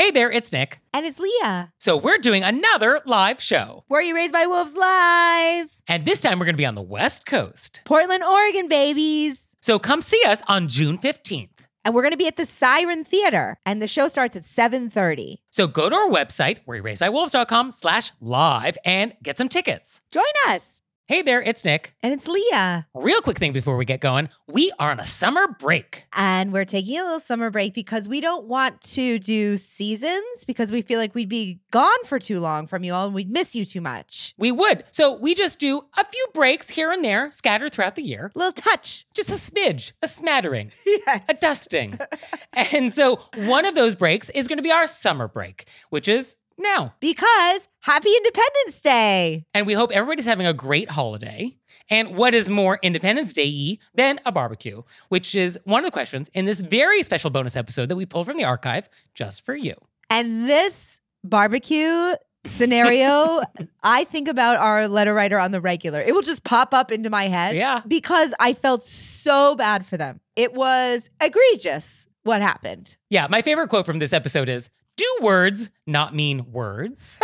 Hey there, it's Nick. And it's Leah. So we're doing another live show. Were You Raised by Wolves Live? And this time we're going to be on the West Coast. Portland, Oregon, babies. So come see us on June 15th. And we're going to be at the Siren Theater. And the show starts at 7.30. So go to our website, wereraisedbywolves.com slash live and get some tickets. Join us. Hey there, it's Nick. And it's Leah. Real quick thing before we get going, we are on a summer break. And we're taking a little summer break because we don't want to do seasons because we feel like we'd be gone for too long from you all and we'd miss you too much. We would. So we just do a few breaks here and there scattered throughout the year. little touch. Just a smidge, a smattering, Yes. a dusting. and so one of those breaks is going to be our summer break, which is now. Because happy Independence Day. And we hope everybody's having a great holiday. And what is more Independence Day than a barbecue, which is one of the questions in this very special bonus episode that we pulled from the archive just for you. And this barbecue scenario, I think about our letter writer on the regular. It will just pop up into my head. Yeah. Because I felt so bad for them. It was egregious what happened. Yeah, my favorite quote from this episode is Do words not mean words?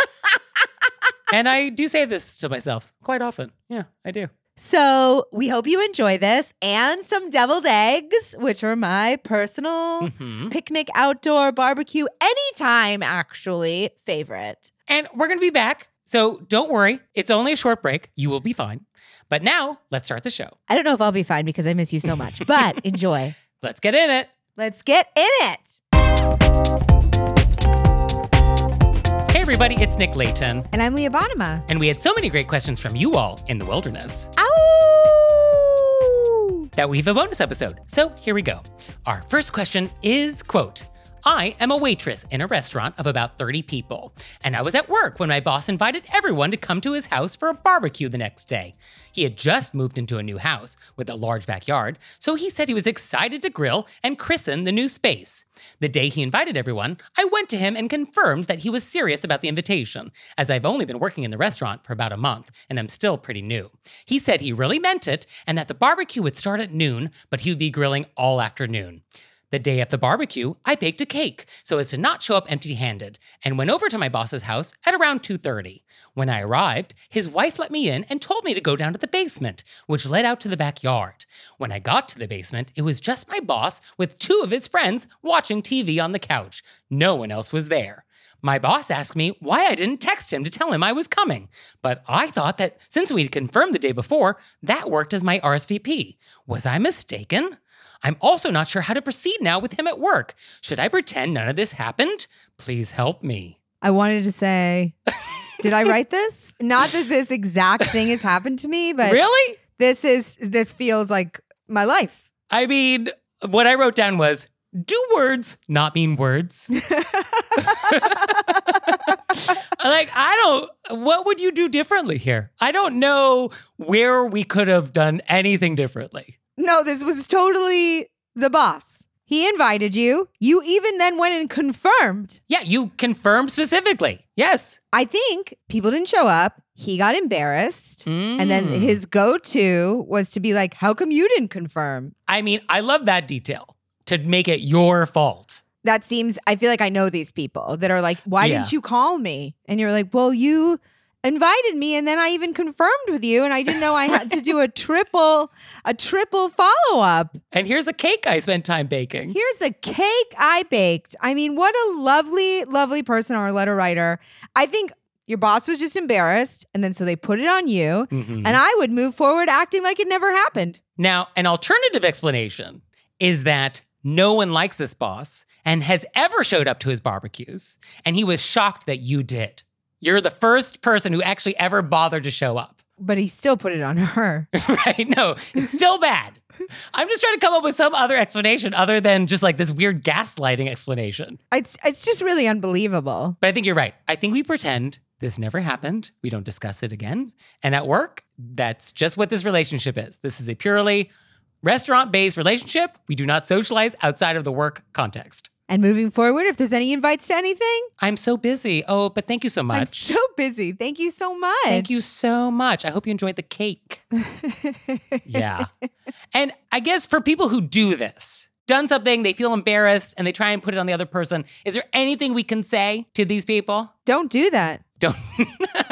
and I do say this to myself quite often. Yeah, I do. So we hope you enjoy this and some deviled eggs, which are my personal hmm picnic outdoor barbecue anytime actually favorite. And we're going to be back. So don't worry, it's only a short break. You will be fine. But now, let's start the show. I don't know if I'll be fine because I miss you so much, but enjoy. Let's get in it. Let's get in it. Everybody, it's Nick Leighton. And I'm Leah Bonnema. And we had so many great questions from you all in the wilderness Ow! that we have a bonus episode. So here we go. Our first question is quote, I am a waitress in a restaurant of about 30 people, and I was at work when my boss invited everyone to come to his house for a barbecue the next day. He had just moved into a new house with a large backyard, so he said he was excited to grill and christen the new space. The day he invited everyone, I went to him and confirmed that he was serious about the invitation, as I've only been working in the restaurant for about a month and I'm still pretty new. He said he really meant it and that the barbecue would start at noon, but he would be grilling all afternoon. The day of the barbecue, I baked a cake so as to not show up empty-handed and went over to my boss's house at around 2:30. When I arrived, his wife let me in and told me to go down to the basement, which led out to the backyard. When I got to the basement, it was just my boss with two of his friends watching TV on the couch. No one else was there. My boss asked me why I didn't text him to tell him I was coming, but I thought that since we'd confirmed the day before, that worked as my RSVP. Was I mistaken? I'm also not sure how to proceed now with him at work. Should I pretend none of this happened? Please help me. I wanted to say, did I write this? Not that this exact thing has happened to me, but really? this is this feels like my life. I mean, what I wrote down was do words not mean words? like, I don't, what would you do differently here? I don't know where we could have done anything differently. No, this was totally the boss. He invited you. You even then went and confirmed. Yeah, you confirmed specifically. Yes. I think people didn't show up. He got embarrassed. And then Mm. his go to was to be like, How come you didn't confirm? I mean, I love that detail to make it your fault. That seems, I feel like I know these people that are like, Why Yeah. didn't you call me? And you're like, Well, you invited me and then I even confirmed with you and I didn't know I had to do a triple a triple follow up. And here's a cake I spent time baking. Here's a cake I baked. I mean, what a lovely lovely person our letter writer. I think your boss was just embarrassed and then so they put it on you Mhm. and I would move forward acting like it never happened. Now, an alternative explanation is that no one likes this boss and has ever showed up to his barbecues, and he was shocked that you did. You're the first person who actually ever bothered to show up. But he still put it on her. right? No, it's still bad. I'm just trying to come up with some other explanation other than just like this weird gaslighting explanation. It's it's just really unbelievable. But I think you're right. I think we pretend this never happened. We don't discuss it again. And at work, that's just what this relationship is. This is a purely restaurant based relationship. We do not socialize outside of the work context. And moving forward, if there's any invites to anything, I'm so busy. Oh, but thank you so much. I'm so busy. Thank you so much. Thank you so much. I hope you enjoyed the cake. yeah. And I guess for people who do this, done something, they feel embarrassed and they try and put it on the other person, is there anything we can say to these people? Don't do that. Don't.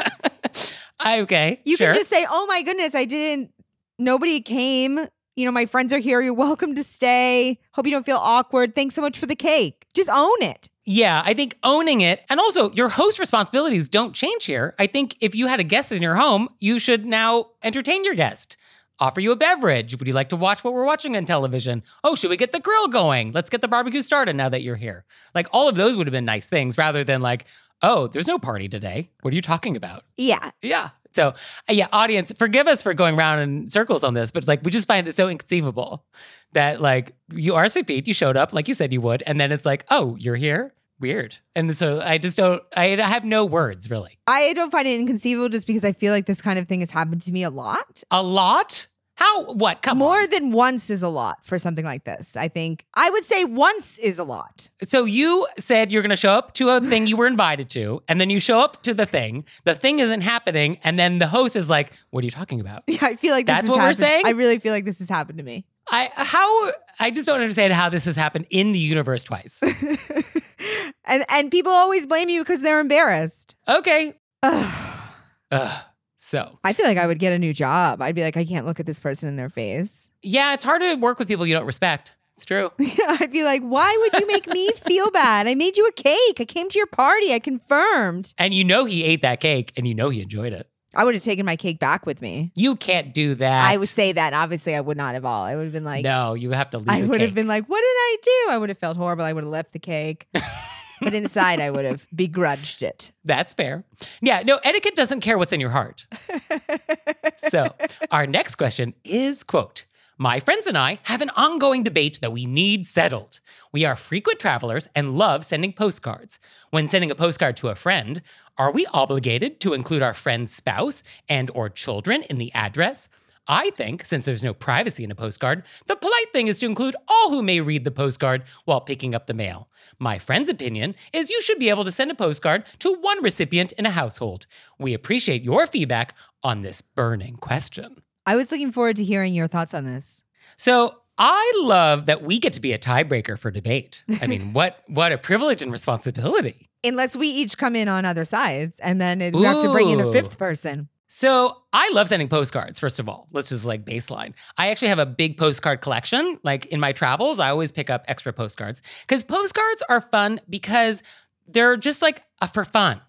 okay. You sure. can just say, "Oh my goodness, I didn't. Nobody came. You know, my friends are here. You're welcome to stay. Hope you don't feel awkward. Thanks so much for the cake. Just own it." Yeah, I think owning it and also your host responsibilities don't change here. I think if you had a guest in your home, you should now entertain your guest. Offer you a beverage. Would you like to watch what we're watching on television? Oh, should we get the grill going? Let's get the barbecue started now that you're here. Like all of those would have been nice things rather than like, oh, there's no party today. What are you talking about? Yeah. Yeah. So, uh, yeah, audience, forgive us for going round in circles on this, but like we just find it so inconceivable that like you RSVP'd, you showed up like you said you would, and then it's like, oh, you're here? Weird. And so I just don't, I have no words really. I don't find it inconceivable just because I feel like this kind of thing has happened to me a lot. A lot? How? What? Come on. More on. than once is a lot for something like this. I think I would say once is a lot. So you said you're going to show up to a thing you were invited to, and then you show up to the thing. The thing isn't happening, and then the host is like, "What are you talking about?" Yeah, I feel like That's what we're saying? I really feel like this has happened to me. I how I just don't understand how this has happened in the universe twice. and and people always blame you because they're embarrassed. okay. Ugh. Ugh. So I feel like I would get a new job. I'd be like, I can't look at this person in their face. yeah, it's hard to work with people you don't respect. It's true. I'd be like, why would you make me feel bad? I made you a cake. I came to your party. I confirmed. And you know he ate that cake, and you know he enjoyed it. I would have taken my cake back with me. You can't do that. I would say that. and Obviously, I would not have all. I would have been like, no. You have to leave. I the would have been like, what did I do? I would have felt horrible. I would have left the cake. but inside, I would have begrudged it. That's fair. Yeah, no, etiquette doesn't care what's in your heart. so, our next question is quote, my friends and I have an ongoing debate that we need settled. We are frequent travelers and love sending postcards. When sending a postcard to a friend, are we obligated to include our friend's spouse and or children in the address? I think, since there's no privacy in a postcard, the polite thing is to include all who may read the postcard while picking up the mail. My friend's opinion is you should be able to send a postcard to one recipient in a household. We appreciate your feedback on this burning question. I was looking forward to hearing your thoughts on this. So, I love that we get to be a tiebreaker for debate. I mean, what what a privilege and responsibility. Unless we each come in on other sides and then it, we have to bring in a fifth person. So I love sending postcards, first of all. Let's just like baseline. I actually have a big postcard collection. Like in my travels, I always pick up extra postcards because postcards are fun because they're just like a, for fun.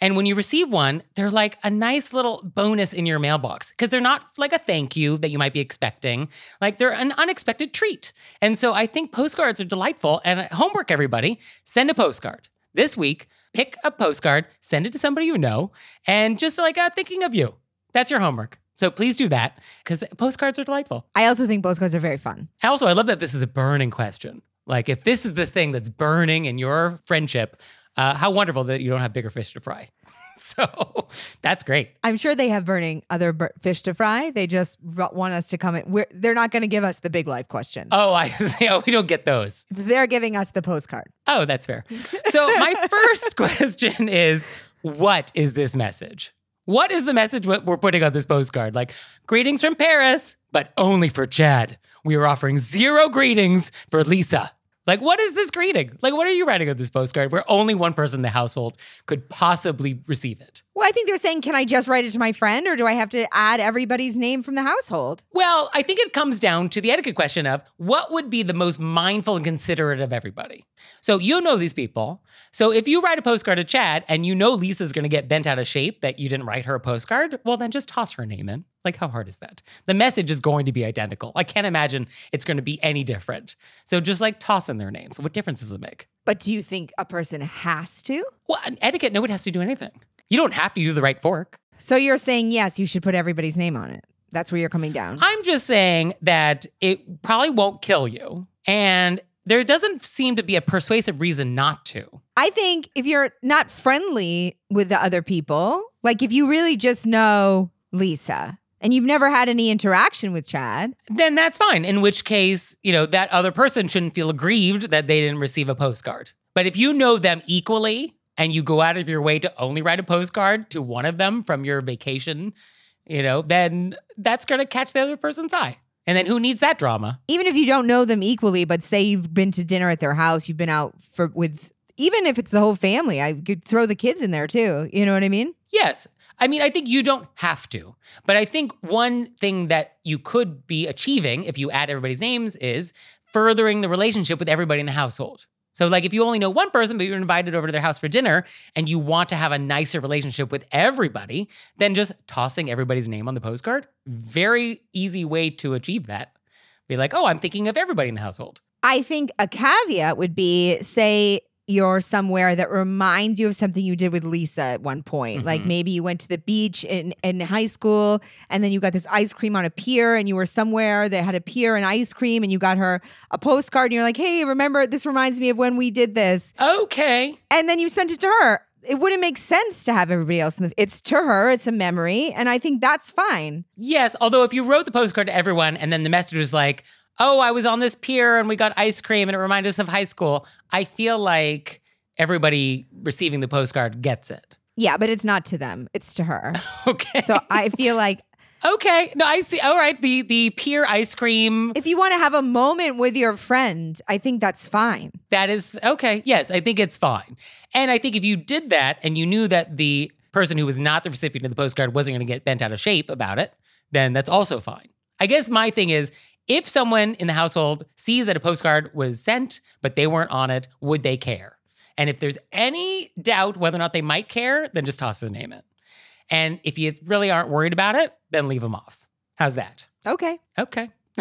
And when you receive one, they're like a nice little bonus in your mailbox because they're not like a thank you that you might be expecting. Like they're an unexpected treat. And so I think postcards are delightful. And homework, everybody, send a postcard. This week, pick a postcard, send it to somebody you know, and just like uh, thinking of you. That's your homework. So please do that because postcards are delightful. I also think postcards are very fun. Also, I love that this is a burning question. Like, if this is the thing that's burning in your friendship, uh, how wonderful that you don't have bigger fish to fry. So that's great. I'm sure they have burning other bur- fish to fry. They just want us to come in. We're, they're not going to give us the big life question. Oh, I see. Oh, we don't get those. They're giving us the postcard. Oh, that's fair. So, my first question is what is this message? What is the message we're putting on this postcard? Like, greetings from Paris, but only for Chad. We are offering zero greetings for Lisa. Like, what is this greeting? Like, what are you writing on this postcard where only one person in the household could possibly receive it? Well, I think they're saying, can I just write it to my friend or do I have to add everybody's name from the household? Well, I think it comes down to the etiquette question of what would be the most mindful and considerate of everybody. So you know these people. So if you write a postcard to Chad and you know Lisa's going to get bent out of shape that you didn't write her a postcard, well, then just toss her name in. Like, how hard is that? The message is going to be identical. I can't imagine it's going to be any different. So just like toss in their names. What difference does it make? But do you think a person has to? Well, an etiquette, no one has to do anything. You don't have to use the right fork. So you're saying, yes, you should put everybody's name on it. That's where you're coming down. I'm just saying that it probably won't kill you. And there doesn't seem to be a persuasive reason not to. I think if you're not friendly with the other people, like if you really just know Lisa and you've never had any interaction with Chad, Then that's fine. In which case, you know, that other person shouldn't feel aggrieved that they didn't receive a postcard. But if you know them equally and you go out of your way to only write a postcard to one of them from your vacation, you know, then that's going to catch the other person's eye. And then who needs that drama? even if you don't know them equally, but say you've been to dinner at their house, you've been out for with even if it's the whole family, I could throw the kids in there too. You know what I mean? Yes. I mean, I think you don't have to. But I think one thing that you could be achieving if you add everybody's names is furthering the relationship with everybody in the household. So, like, if you only know one person, but you're invited over to their house for dinner and you want to have a nicer relationship with everybody, then just tossing everybody's name on the postcard, very easy way to achieve that. Be like, oh, I'm thinking of everybody in the household. I think a caveat would be say you're somewhere that reminds you of something you did with Lisa at one point. Like Mhm. maybe you went to the beach in, in high school and then you got this ice cream on a pier and you were somewhere that had a pier and ice cream and you got her a postcard and you're like, hey, remember, this reminds me of when we did this. Okay. And then you sent it to her. It wouldn't make sense to have everybody else. In the, it's to her, it's a memory. And I think that's fine. Yes, although if you wrote the postcard to everyone and then the message was like, "Oh, I was on this pier and we got ice cream and it reminded us of high school," I feel like everybody receiving the postcard gets it. Yeah, but it's not to them, it's to her. Okay. So I feel like okay, no, I see. All right, the the pier ice cream if you want to have a moment with your friend, I think that's fine. that is okay. Yes, I think it's fine. And I think if you did that and you knew that the person who was not the recipient of the postcard wasn't going to get bent out of shape about it, then that's also fine. I guess my thing is if someone in the household sees that a postcard was sent, but they weren't on it, would they care? And if there's any doubt whether or not they might care, then just toss the name in. And if you really aren't worried about it, then leave them off. How's that? Okay. Okay.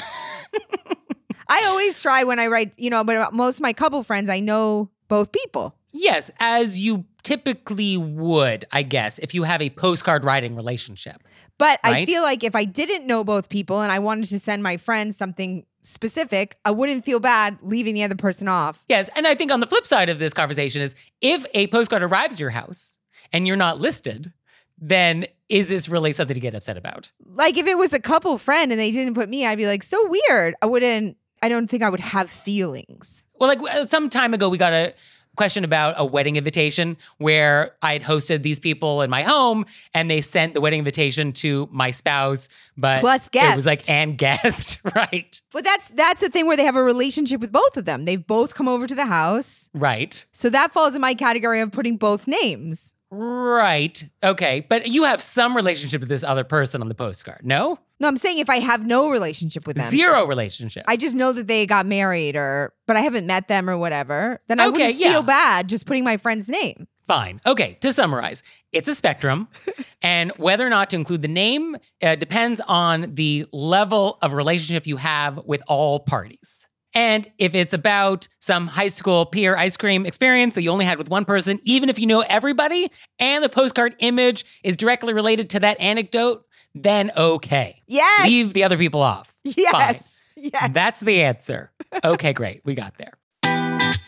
I always try when I write, you know, but most of my couple friends, I know both people. Yes, as you typically would, I guess, if you have a postcard writing relationship. But I feel like if I didn't know both people and I wanted to send my friend something specific, I wouldn't feel bad leaving the other person off. Yes, and I think on the flip side of this conversation is if a postcard arrives your house and you're not listed, then is this really something to get upset about? Like if it was a couple friend and they didn't put me, I'd be like, so weird. I wouldn't, I don't think I would have feelings. Well, like uh, some time ago, we got a question about a wedding invitation where I'd hosted these people in my home and they sent the wedding invitation to my spouse, but Plus guest. it was like and guest, right? But that's that's the thing where they have a relationship with both of them. They've both come over to the house. Right. So that falls in my category of putting both names. Right. Okay. But you have some relationship with this other person on the postcard. No? No, I'm saying if I have no relationship with them. Zero relationship. I just know that they got married or but I haven't met them or whatever. Then I Okay, wouldn't yeah. feel bad just putting my friend's name. Fine. Okay, to summarize, it's a spectrum, and whether or not to include the name uh, depends on the level of relationship you have with all parties. And if it's about some high school peer ice cream experience that you only had with one person, even if you know everybody and the postcard image is directly related to that anecdote, then okay. Yes. Leave the other people off. Yes. Yes. That's the answer. Okay, great. We got there. And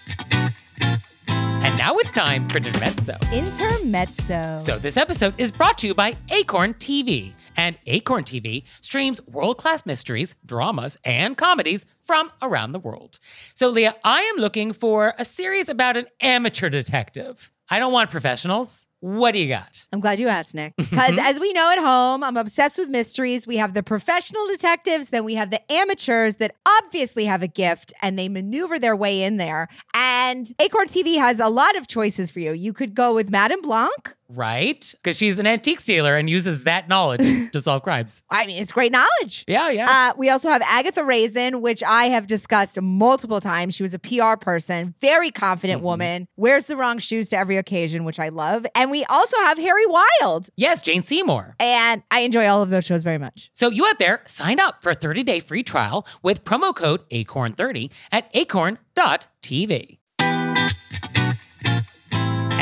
now it's time for Intermezzo. Intermezzo. So, this episode is brought to you by Acorn TV. And Acorn TV streams world class mysteries, dramas, and comedies from around the world. So, Leah, I am looking for a series about an amateur detective. I don't want professionals. What do you got? I'm glad you asked, Nick. Mm-hmm. Because as we know at home, I'm obsessed with mysteries. We have the professional detectives, then we have the amateurs that obviously have a gift and they maneuver their way in there. And Acorn TV has a lot of choices for you. You could go with Madame Blanc. Right? Because she's an antique dealer and uses that knowledge to solve crimes. I mean, it's great knowledge. Yeah, yeah. Uh, we also have Agatha Raisin, which I have discussed multiple times. She was a PR person, very confident Mhm. woman, wears the wrong shoes to every occasion, which I love. And we also have Harry Wild. yes, Jane Seymour. And I enjoy all of those shows very much. So you out there, sign up for a 30-day free trial with promo code ACORN30 at acorn.tv.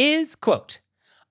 is quote,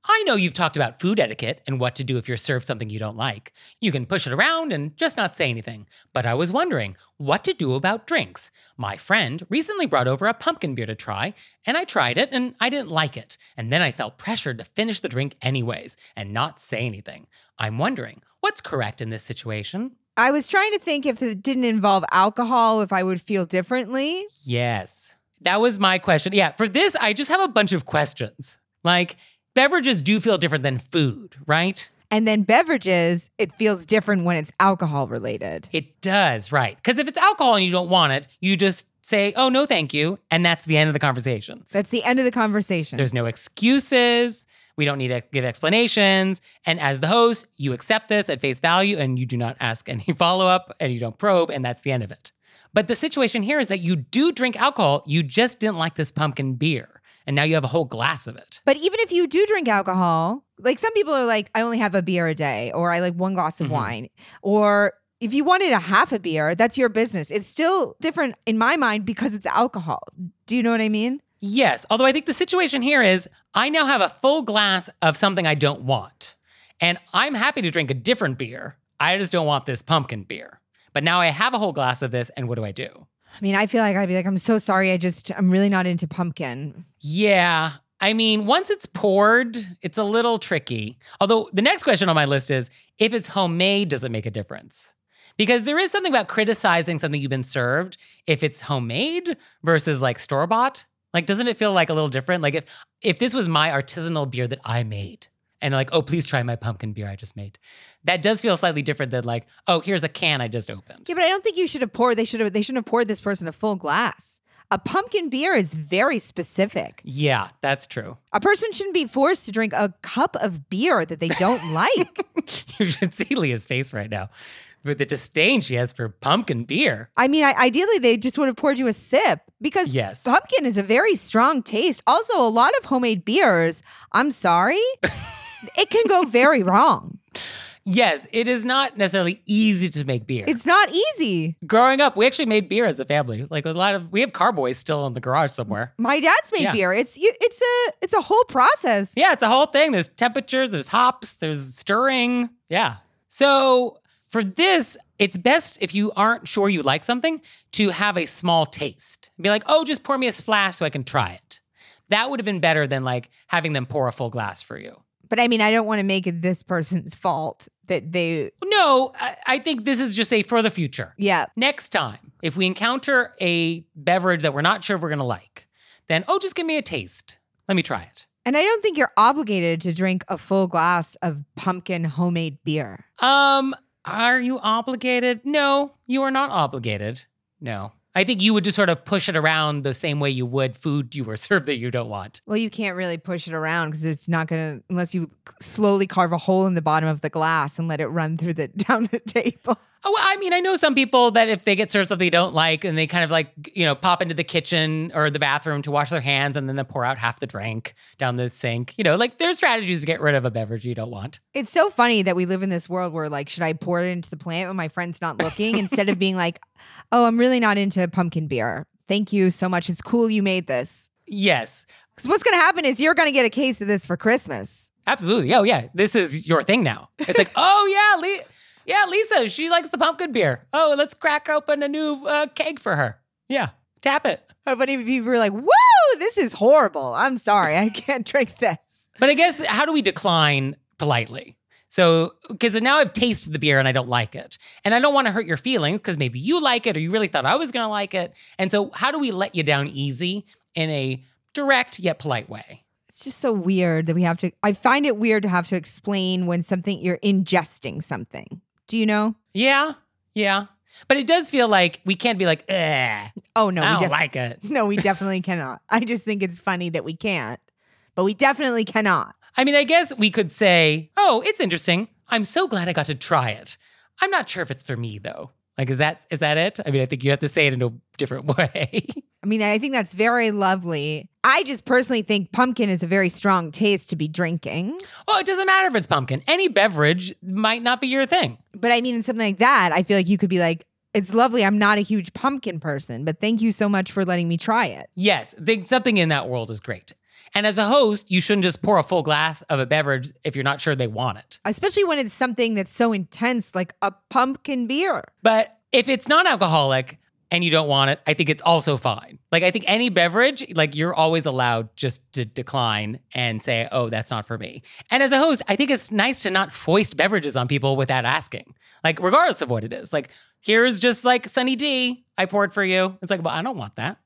I know you've talked about food etiquette and what to do if you're served something you don't like. You can push it around and just not say anything. But I was wondering what to do about drinks. My friend recently brought over a pumpkin beer to try, and I tried it and I didn't like it. And then I felt pressured to finish the drink anyways and not say anything. I'm wondering what's correct in this situation? I was trying to think if it didn't involve alcohol, if I would feel differently. Yes. That was my question. Yeah, for this, I just have a bunch of questions. Like, beverages do feel different than food, right? And then beverages, it feels different when it's alcohol related. It does, right. Because if it's alcohol and you don't want it, you just say, oh, no, thank you. And that's the end of the conversation. That's the end of the conversation. There's no excuses. We don't need to give explanations. And as the host, you accept this at face value and you do not ask any follow up and you don't probe, and that's the end of it. But the situation here is that you do drink alcohol, you just didn't like this pumpkin beer. And now you have a whole glass of it. But even if you do drink alcohol, like some people are like, I only have a beer a day, or I like one glass of Mhm. wine, or if you wanted a half a beer, that's your business. It's still different in my mind because it's alcohol. Do you know what I mean? Yes, although I think the situation here is I now have a full glass of something I don't want. And I'm happy to drink a different beer. I just don't want this pumpkin beer. But now I have a whole glass of this, and what do I do? I mean, I feel like I'd be like, I'm so sorry. I just, I'm really not into pumpkin. Yeah, I mean, once it's poured, it's a little tricky. Although the next question on my list is if it's homemade, does it make a difference? Because there is something about criticizing something you've been served if it's homemade versus like store bought. Like, doesn't it feel like a little different? Like, if if this was my artisanal beer that I made, and like, oh, please try my pumpkin beer I just made, that does feel slightly different than like, oh, here's a can I just opened. Yeah, but I don't think you should have poured, they should have, they shouldn't have poured this person a full glass. A pumpkin beer is very specific. Yeah, that's true. A person shouldn't be forced to drink a cup of beer that they don't like. you should see Leah's face right now with the disdain she has for pumpkin beer. I mean, I, ideally, they just would have poured you a sip because Yes. pumpkin is a very strong taste. Also, a lot of homemade beers, I'm sorry, it can go very wrong. Yes, it is not necessarily easy to make beer. It's not easy. Growing up, we actually made beer as a family. Like a lot of, we have carboys still in the garage somewhere. My dad's made Yeah. beer. It's you. It's a. It's a whole process. Yeah, it's a whole thing. There's temperatures, there's hops, there's stirring. Yeah. So for this, it's best if you aren't sure you like something to have a small taste. Be like, oh, just pour me a splash so I can try it. That would have been better than like having them pour a full glass for you. But I mean, I don't want to make it this person's fault that they. No, I, I think this is just a for the future. Yeah. Next time, if we encounter a beverage that we're not sure if we're gonna like, then oh, just give me a taste. Let me try it. And I don't think you're obligated to drink a full glass of pumpkin homemade beer. Um, are you obligated? No, you are not obligated. No. I think you would just sort of push it around the same way you would food you were served that you don't want. Well, you can't really push it around because it's not gonna unless you slowly carve a hole in the bottom of the glass and let it run through the down the table. Oh, well, I mean, I know some people that if they get served something they don't like and they kind of like, you know, pop into the kitchen or the bathroom to wash their hands and then they pour out half the drink down the sink. You know, like there's strategies to get rid of a beverage you don't want. It's so funny that we live in this world where like, should I pour it into the plant when my friend's not looking instead of being like, oh, I'm really not into pumpkin beer. Thank you so much. It's cool you made this. Yes. Because what's going to happen is you're going to get a case of this for Christmas. Absolutely. Oh, yeah. This is your thing now. It's like, oh, yeah, Le- yeah, Lisa, she likes the pumpkin beer. Oh, let's crack open a new uh, keg for her. Yeah, tap it. How funny if you were like, whoa, this is horrible. I'm sorry. I can't drink this. But I guess, how do we decline politely? So, because now I've tasted the beer and I don't like it. And I don't want to hurt your feelings because maybe you like it or you really thought I was going to like it. And so, how do we let you down easy in a direct yet polite way? It's just so weird that we have to. I find it weird to have to explain when something you're ingesting something. Do you know? Yeah, yeah. But it does feel like we can't be like, eh, Oh no, I we don't def- like it. no, we definitely cannot. I just think it's funny that we can't, but we definitely cannot. I mean, I guess we could say, oh, it's interesting. I'm so glad I got to try it. I'm not sure if it's for me though. Like, is that is that it? I mean, I think you have to say it in a different way. I mean, I think that's very lovely. I just personally think pumpkin is a very strong taste to be drinking. well, it doesn't matter if it's pumpkin. Any beverage might not be your thing. But I mean, in something like that, I feel like you could be like, it's lovely. I'm not a huge pumpkin person, but thank you so much for letting me try it. Yes, think something in that world is great. And as a host, you shouldn't just pour a full glass of a beverage if you're not sure they want it. Especially when it's something that's so intense, like a pumpkin beer. But if it's non-alcoholic and you don't want it, I think it's also fine. Like I think any beverage, like you're always allowed just to decline and say, "Oh, that's not for me." And as a host, I think it's nice to not foist beverages on people without asking. Like regardless of what it is. Like here's just like Sunny D, I poured for you. It's like, "Well, I don't want that."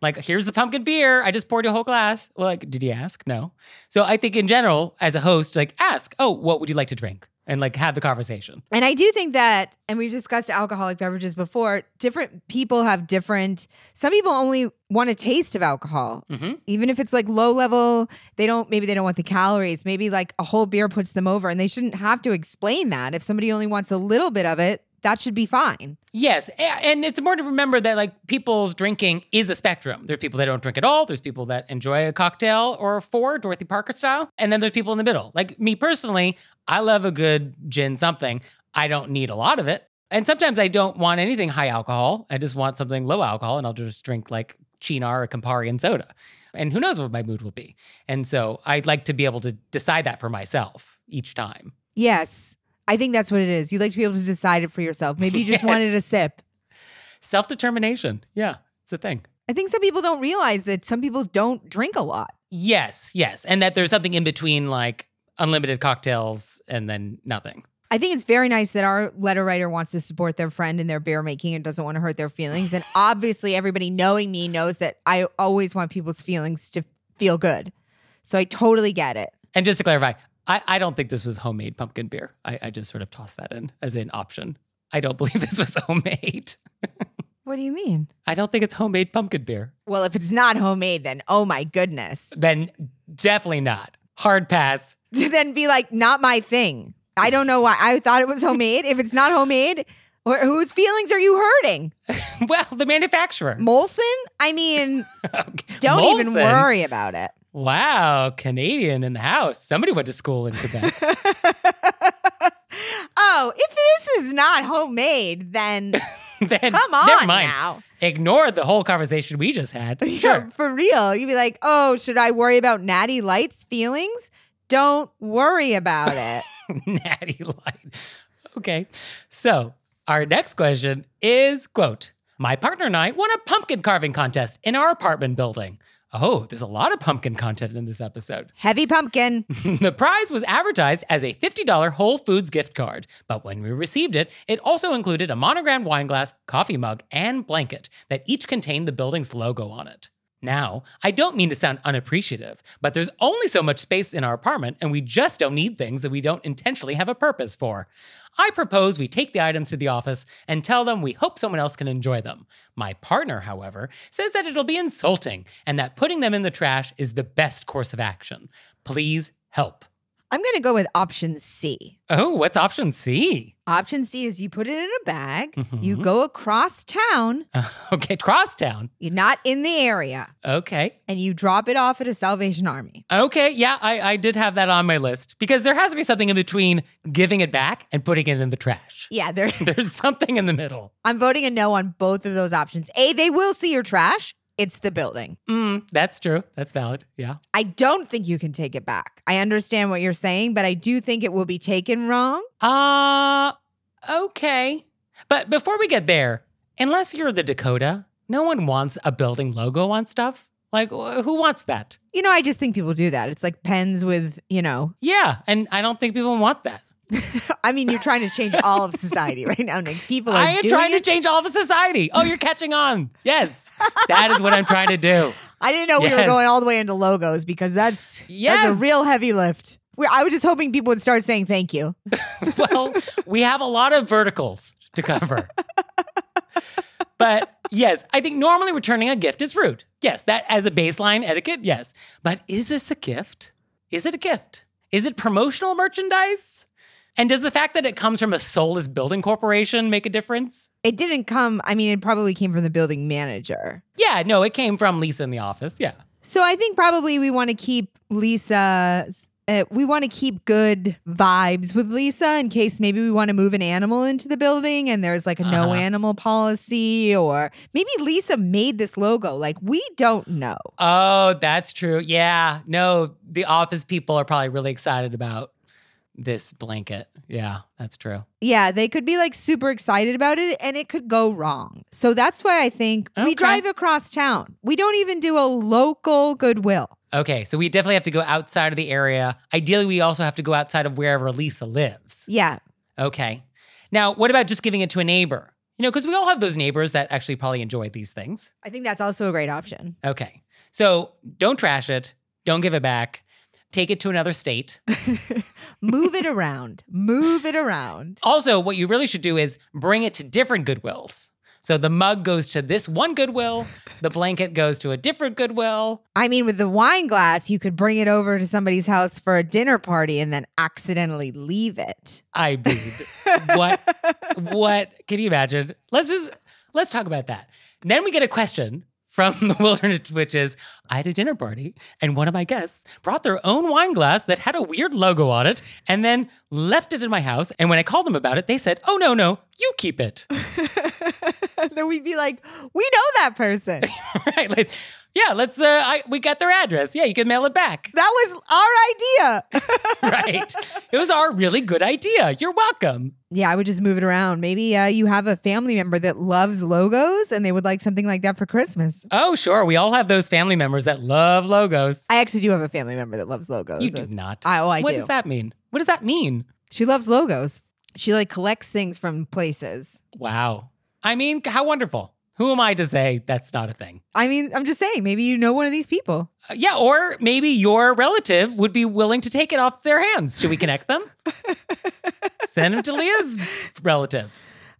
Like, here's the pumpkin beer. I just poured you a whole glass. Well, like, did you ask? No. So I think in general, as a host, like ask, oh, what would you like to drink? And like have the conversation. And I do think that, and we've discussed alcoholic beverages before, different people have different, some people only want a taste of alcohol. Mhm. Even if it's like low level, they don't, maybe they don't want the calories. Maybe like a whole beer puts them over and they shouldn't have to explain that. If somebody only wants a little bit of it, that should be fine. Yes, and it's important to remember that like people's drinking is a spectrum. There are people that don't drink at all. There's people that enjoy a cocktail or four, Dorothy Parker style, and then there's people in the middle. Like me personally, I love a good gin something. I don't need a lot of it, and sometimes I don't want anything high alcohol. I just want something low alcohol, and I'll just drink like Cynar or Campari and soda. And who knows what my mood will be. And so I'd like to be able to decide that for myself each time. Yes. I think that's what it is. You like to be able to decide it for yourself. Maybe you just Yes. wanted a sip. Self determination. Yeah, it's a thing. I think some people don't realize that some people don't drink a lot. Yes, yes. And that there's something in between like unlimited cocktails and then nothing. I think it's very nice that our letter writer wants to support their friend in their beer making and doesn't want to hurt their feelings. And obviously, everybody knowing me knows that I always want people's feelings to feel good. So I totally get it. And just to clarify, I, I don't think this was homemade pumpkin beer. I, I just sort of tossed that in as an option. I don't believe this was homemade. What do you mean? I don't think it's homemade pumpkin beer. Well, if it's not homemade, then oh my goodness. Then definitely not. Hard pass. To then be like, not my thing. I don't know why. I thought it was homemade. If it's not homemade, wh- whose feelings are you hurting? well, the manufacturer. Molson? I mean, Okay. don't even worry about it. Wow, Canadian in the house. Somebody went to school in Quebec. oh, if this is not homemade, then then come on never mind. now. Ignore the whole conversation we just had. Yeah, Sure. for real. You'd be like, oh, should I worry about Natty Light's feelings? Don't worry about it. Natty Light. Okay. So our next question is quote, my partner and I won a pumpkin carving contest in our apartment building. Oh, there's a lot of pumpkin content in this episode. Heavy pumpkin. the prize was advertised as a $50 Whole Foods gift card, but when we received it, it also included a monogrammed wine glass, coffee mug, and blanket that each contained the building's logo on it. Now, I don't mean to sound unappreciative, but there's only so much space in our apartment, and we just don't need things that we don't intentionally have a purpose for. I propose we take the items to the office and tell them we hope someone else can enjoy them. My partner, however, says that it'll be insulting and that putting them in the trash is the best course of action. Please help. I'm going to go with option C. Oh, what's option C? Option C is you put it in a bag, you Mhm. go across town, Okay, crosstown. you're not in the area, Okay. and you drop it off at a Salvation Army. Okay, yeah, I, I did have that on my list because there has to be something in between giving it back and putting it in the trash. Yeah, there, There's something in the middle. I'm voting a no on both of those options. A, they will see your trash. It's the building. Mm, that's true. That's valid. Yeah. I don't think you can take it back. I understand what you're saying, but I do think it will be taken wrong. Uh, okay. But before we get there, unless you're the Dakota, no one wants a building logo on stuff. Like, who wants that? You know, I just think people do that. It's like pens with, you know, Yeah, and I don't think people want that. I mean, you're trying to change all of society right now, Nick. People are I am trying it. to change all of society. Oh, you're catching on. Yes, that is what I'm trying to do. I didn't know we were going all the way into logos because that's that's a real heavy lift. I was just hoping people would start saying thank you. well, we have a lot of verticals to cover. but yes, I think normally returning a gift is rude. Yes, that as a baseline etiquette, yes. But is this a gift? Is it a gift? Is it promotional merchandise? And does the fact that it comes from a soulless building corporation make a difference? It didn't come, I mean, it probably came from the building manager. Yeah, no, it came from Lisa in the office. Yeah. So I think probably we want to keep Lisa's. Uh, we want to keep good vibes with Lisa in case maybe we want to move an animal into the building and there's like a no Uh-huh. animal policy, or maybe Lisa made this logo. Like, we don't know. Oh, that's true. Yeah. No, the office people are probably really excited about this blanket. Yeah, that's true. Yeah, they could be like super excited about it and it could go wrong. So that's why I think Okay. we drive across town. We don't even do a local goodwill. Okay, so we definitely have to go outside of the area. Ideally, we also have to go outside of wherever Lisa lives. Yeah. Okay. Now, what about just giving it to a neighbor? You know, because we all have those neighbors that actually probably enjoy these things. I think that's also a great option. Okay. So don't trash it. Don't give it back. Take it to another state. Move it around. Move it around. Also, what you really should do is bring it to different Goodwills. So the mug goes to this one Goodwill, the blanket goes to a different Goodwill. I mean, with the wine glass, you could bring it over to somebody's house for a dinner party and then accidentally leave it. I mean, what what can you imagine? Let's just let's talk about that. Then we get a question from the wilderness witches. I had a dinner party, and one of my guests brought their own wine glass that had a weird logo on it, and then left it in my house. And when I called them about it, they said, "Oh no, no, you keep it." then we'd be like, we know that person. right? Like, yeah, let's. Uh, I, we got their address. Yeah, you can mail it back. That was our idea. right? It was our really good idea. You're welcome. yeah, I would just move it around. Maybe uh, you have a family member that loves logos and they would like something like that for Christmas. Oh, sure. We all have those family members that love logos. I actually do have a family member that loves logos. You do not. I, oh, I what do. What does that mean? What does that mean? She loves logos. She like collects things from places. Wow. I mean, how wonderful. Who am I to say that's not a thing? I mean, I'm just saying, maybe you know one of these people. Uh, yeah, or maybe your relative would be willing to take it off their hands. Should we connect them? Send them to Leah's relative.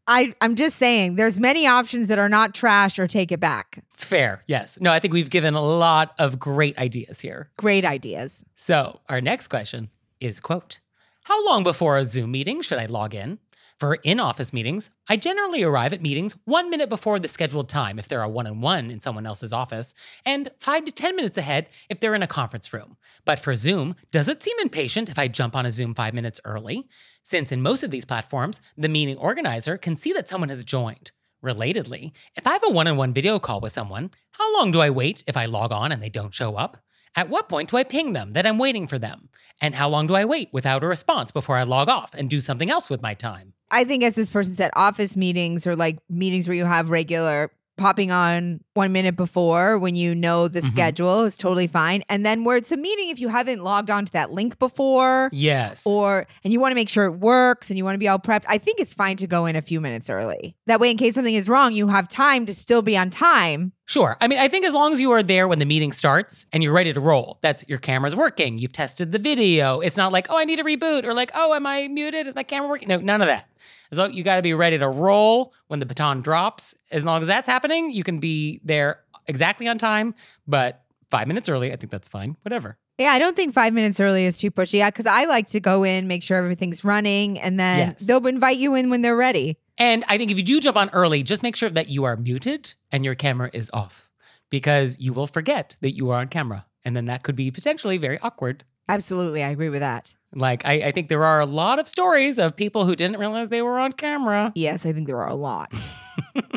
I, I'm just saying, there's many options that are not trash or take it back. Fair. Yes. No, I think we've given a lot of great ideas here. Great ideas. So, our next question is quote, How long before a Zoom meeting should I log in? For in office meetings, I generally arrive at meetings one minute before the scheduled time if they're a one on one in someone else's office, and five to 10 minutes ahead if they're in a conference room. But for Zoom, does it seem impatient if I jump on a Zoom five minutes early? Since in most of these platforms, the meeting organizer can see that someone has joined. Relatedly, if I have a one on one video call with someone, how long do I wait if I log on and they don't show up? At what point do I ping them that I'm waiting for them? And how long do I wait without a response before I log off and do something else with my time? I think, as this person said, office meetings or like meetings where you have regular popping on one minute before when you know the Mhm. schedule is totally fine. And then where it's a meeting, if you haven't logged on to that link before, Yes. or and you want to make sure it works and you want to be all prepped, I think it's fine to go in a few minutes early. That way, in case something is wrong, you have time to still be on time. Sure. I mean, I think as long as you are there when the meeting starts and you're ready to roll, that's your camera's working. You've tested the video. It's not like, oh, I need a reboot or like, oh, am I muted? Is my camera working? No, none of that. As long you got to be ready to roll when the baton drops. As long as that's happening, you can be there exactly on time, but five minutes early, I think that's fine. Whatever. Yeah, I don't think five minutes early is too pushy. Yeah, because I like to go in, make sure everything's running, and then Yes. they'll invite you in when they're ready. And I think if you do jump on early, just make sure that you are muted and your camera is off because you will forget that you are on camera. And then that could be potentially very awkward. Absolutely, I agree with that. Like, I, I think there are a lot of stories of people who didn't realize they were on camera. Yes, I think there are a lot.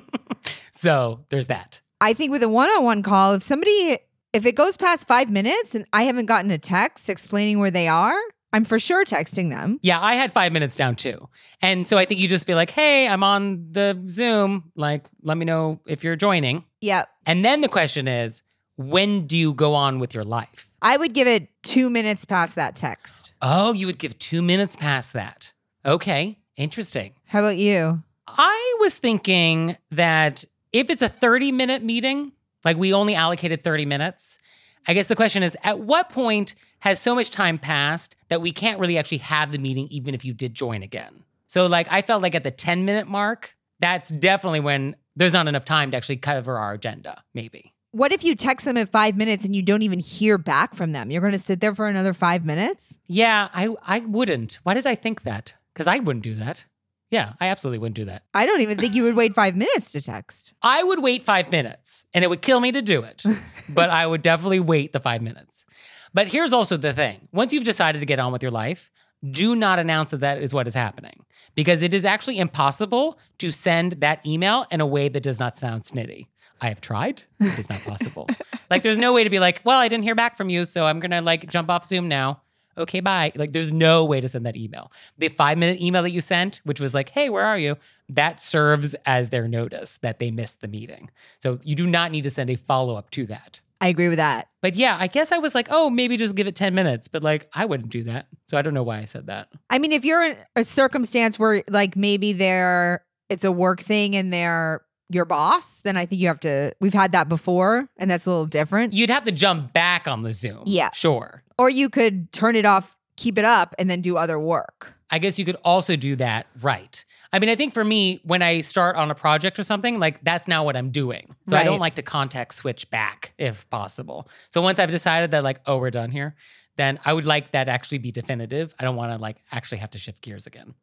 So there's that. I think with a one-on-one call, if somebody if it goes past five minutes and I haven't gotten a text explaining where they are, I'm for sure texting them. Yeah, I had five minutes down too. And so I think you just be like, hey, I'm on the Zoom. Like, let me know if you're joining. Yep. And then the question is, when do you go on with your life? I would give it two minutes past that text. Oh, you would give two minutes past that. Okay, interesting. How about you? I was thinking that if it's a 30 minute meeting, like we only allocated 30 minutes, I guess the question is at what point has so much time passed that we can't really actually have the meeting even if you did join again? So, like, I felt like at the 10 minute mark, that's definitely when there's not enough time to actually cover our agenda, maybe. What if you text them in five minutes and you don't even hear back from them? You're going to sit there for another five minutes? Yeah, I, I wouldn't. Why did I think that? Because I wouldn't do that. Yeah, I absolutely wouldn't do that. I don't even think you would wait five minutes to text. I would wait five minutes and it would kill me to do it, but I would definitely wait the five minutes. But here's also the thing once you've decided to get on with your life, do not announce that that is what is happening because it is actually impossible to send that email in a way that does not sound snitty. I have tried. It is not possible. like, there's no way to be like, well, I didn't hear back from you, so I'm gonna like jump off Zoom now. Okay, bye. Like, there's no way to send that email. The five minute email that you sent, which was like, hey, where are you? That serves as their notice that they missed the meeting. So you do not need to send a follow up to that. I agree with that. But yeah, I guess I was like, oh, maybe just give it 10 minutes. But like, I wouldn't do that. So I don't know why I said that. I mean, if you're in a circumstance where like maybe they're it's a work thing and they're your boss, then I think you have to we've had that before and that's a little different. You'd have to jump back on the Zoom. Yeah. Sure. Or you could turn it off, keep it up, and then do other work. I guess you could also do that right. I mean, I think for me, when I start on a project or something, like that's now what I'm doing. So I don't like to context switch back if possible. So once I've decided that, like, oh, we're done here, then I would like that actually be definitive. I don't want to like actually have to shift gears again.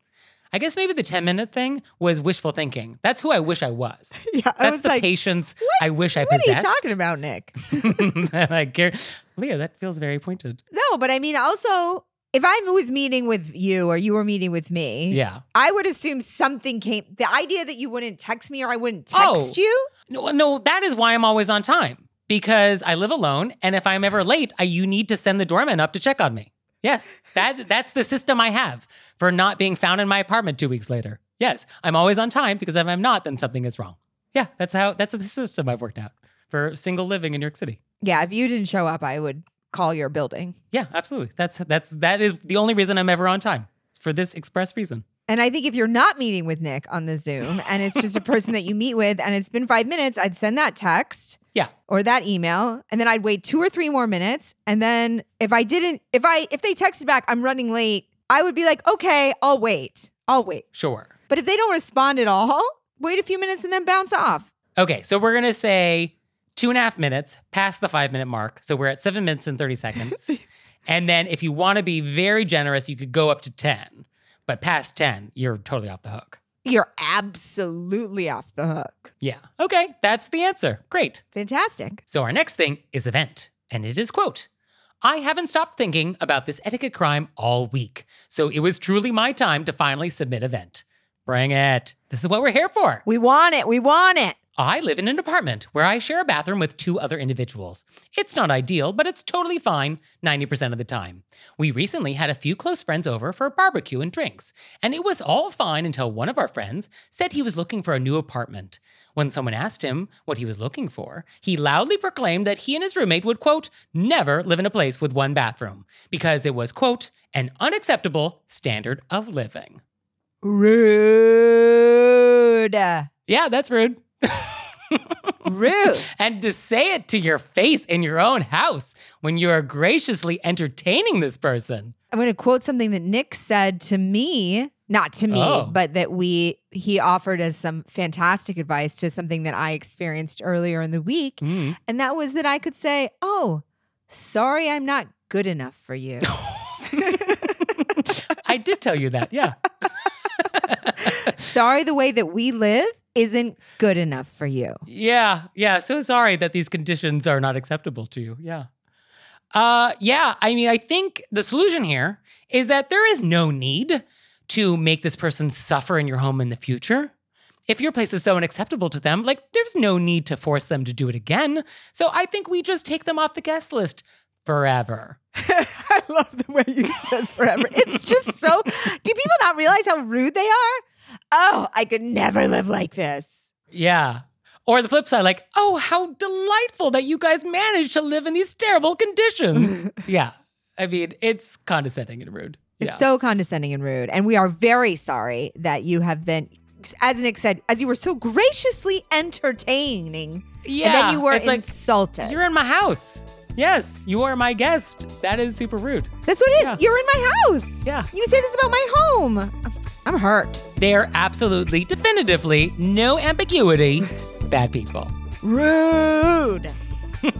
I guess maybe the 10 minute thing was wishful thinking. That's who I wish I was. Yeah, I That's was the like, patience I wish I possessed. what are you talking about, Nick? I care. Leah, that feels very pointed. no, but I mean also if I was meeting with you or you were meeting with me, Yeah. I would assume something came. The idea that you wouldn't text me or I wouldn't text Oh. you. No, no, that is why I'm always on time because I live alone, and if I'm ever late, I, you need to send the doorman up to check on me. Yes, that that's the system I have for not being found in my apartment two weeks later. Yes, I'm always on time because if I'm not, then something is wrong. Yeah, that's how that's the system I've worked out for single living in New York City. Yeah, if you didn't show up, I would call your building. Yeah, absolutely. That's that's that is the only reason I'm ever on time. It's for this express reason. And I think if you're not meeting with Nick on the Zoom and it's just a person that you meet with and it's been five minutes, I'd send that text. Yeah. Or that email. And then I'd wait two or three more minutes. And then if I didn't, if I if they texted back, I'm running late, I would be like, okay, I'll wait. I'll wait. Sure. But if they don't respond at all, wait a few minutes and then bounce off. Okay, so we're gonna say two and a half minutes past the five minute mark. So we're at seven minutes and 30 seconds. and then if you wanna be very generous, you could go up to 10. But past 10, you're totally off the hook. You're absolutely off the hook. Yeah. Okay, that's the answer. Great. Fantastic. So our next thing is event, and it is quote. I haven't stopped thinking about this etiquette crime all week, so it was truly my time to finally submit event. Bring it. This is what we're here for. We want it. We want it. I live in an apartment where I share a bathroom with two other individuals. It's not ideal, but it's totally fine 90% of the time. We recently had a few close friends over for a barbecue and drinks, and it was all fine until one of our friends said he was looking for a new apartment. When someone asked him what he was looking for, he loudly proclaimed that he and his roommate would, quote, never live in a place with one bathroom because it was, quote, an unacceptable standard of living. Rude. Yeah, that's rude. Rude. and to say it to your face in your own house when you are graciously entertaining this person. I'm going to quote something that Nick said to me, not to me, Oh. but that we he offered as some fantastic advice to something that I experienced earlier in the week, Mm. and that was that I could say, "Oh, sorry, I'm not good enough for you." I did tell you that, yeah. sorry, the way that we live isn't good enough for you. Yeah, yeah. So sorry that these conditions are not acceptable to you. Yeah. Uh yeah, I mean, I think the solution here is that there is no need to make this person suffer in your home in the future. If your place is so unacceptable to them, like there's no need to force them to do it again. So I think we just take them off the guest list forever. I love the way you said forever. It's just so. Do people not realize how rude they are? Oh, I could never live like this. Yeah. Or the flip side, like, oh, how delightful that you guys managed to live in these terrible conditions. yeah. I mean, it's condescending and rude. It's yeah. so condescending and rude. And we are very sorry that you have been, as Nick said, as you were so graciously entertaining. yeah. And then you were it's like, insulted. you're in my house. Yes, you are my guest. That is super rude. That's what it is. Yeah. You're in my house. Yeah. You say this about my home. I'm hurt. They are absolutely, definitively, no ambiguity, bad people. Rude.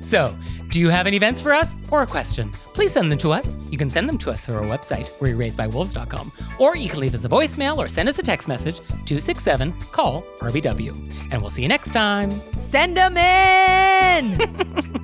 So, do you have any events for us or a question? Please send them to us. You can send them to us through our website, we'raised.wolves.com, or you can leave us a voicemail or send us a text message 267 call RBW. And we'll see you next time. Send them in.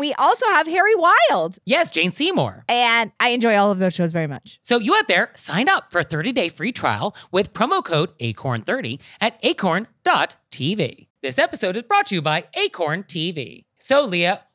we also have Harry Wild. yes, Jane Seymour. And I enjoy all of those shows very much. So you out there, sign up for a 30-day free trial with promo code ACORN30 at acorn.tv. This episode is brought to you by Acorn TV. So Leah,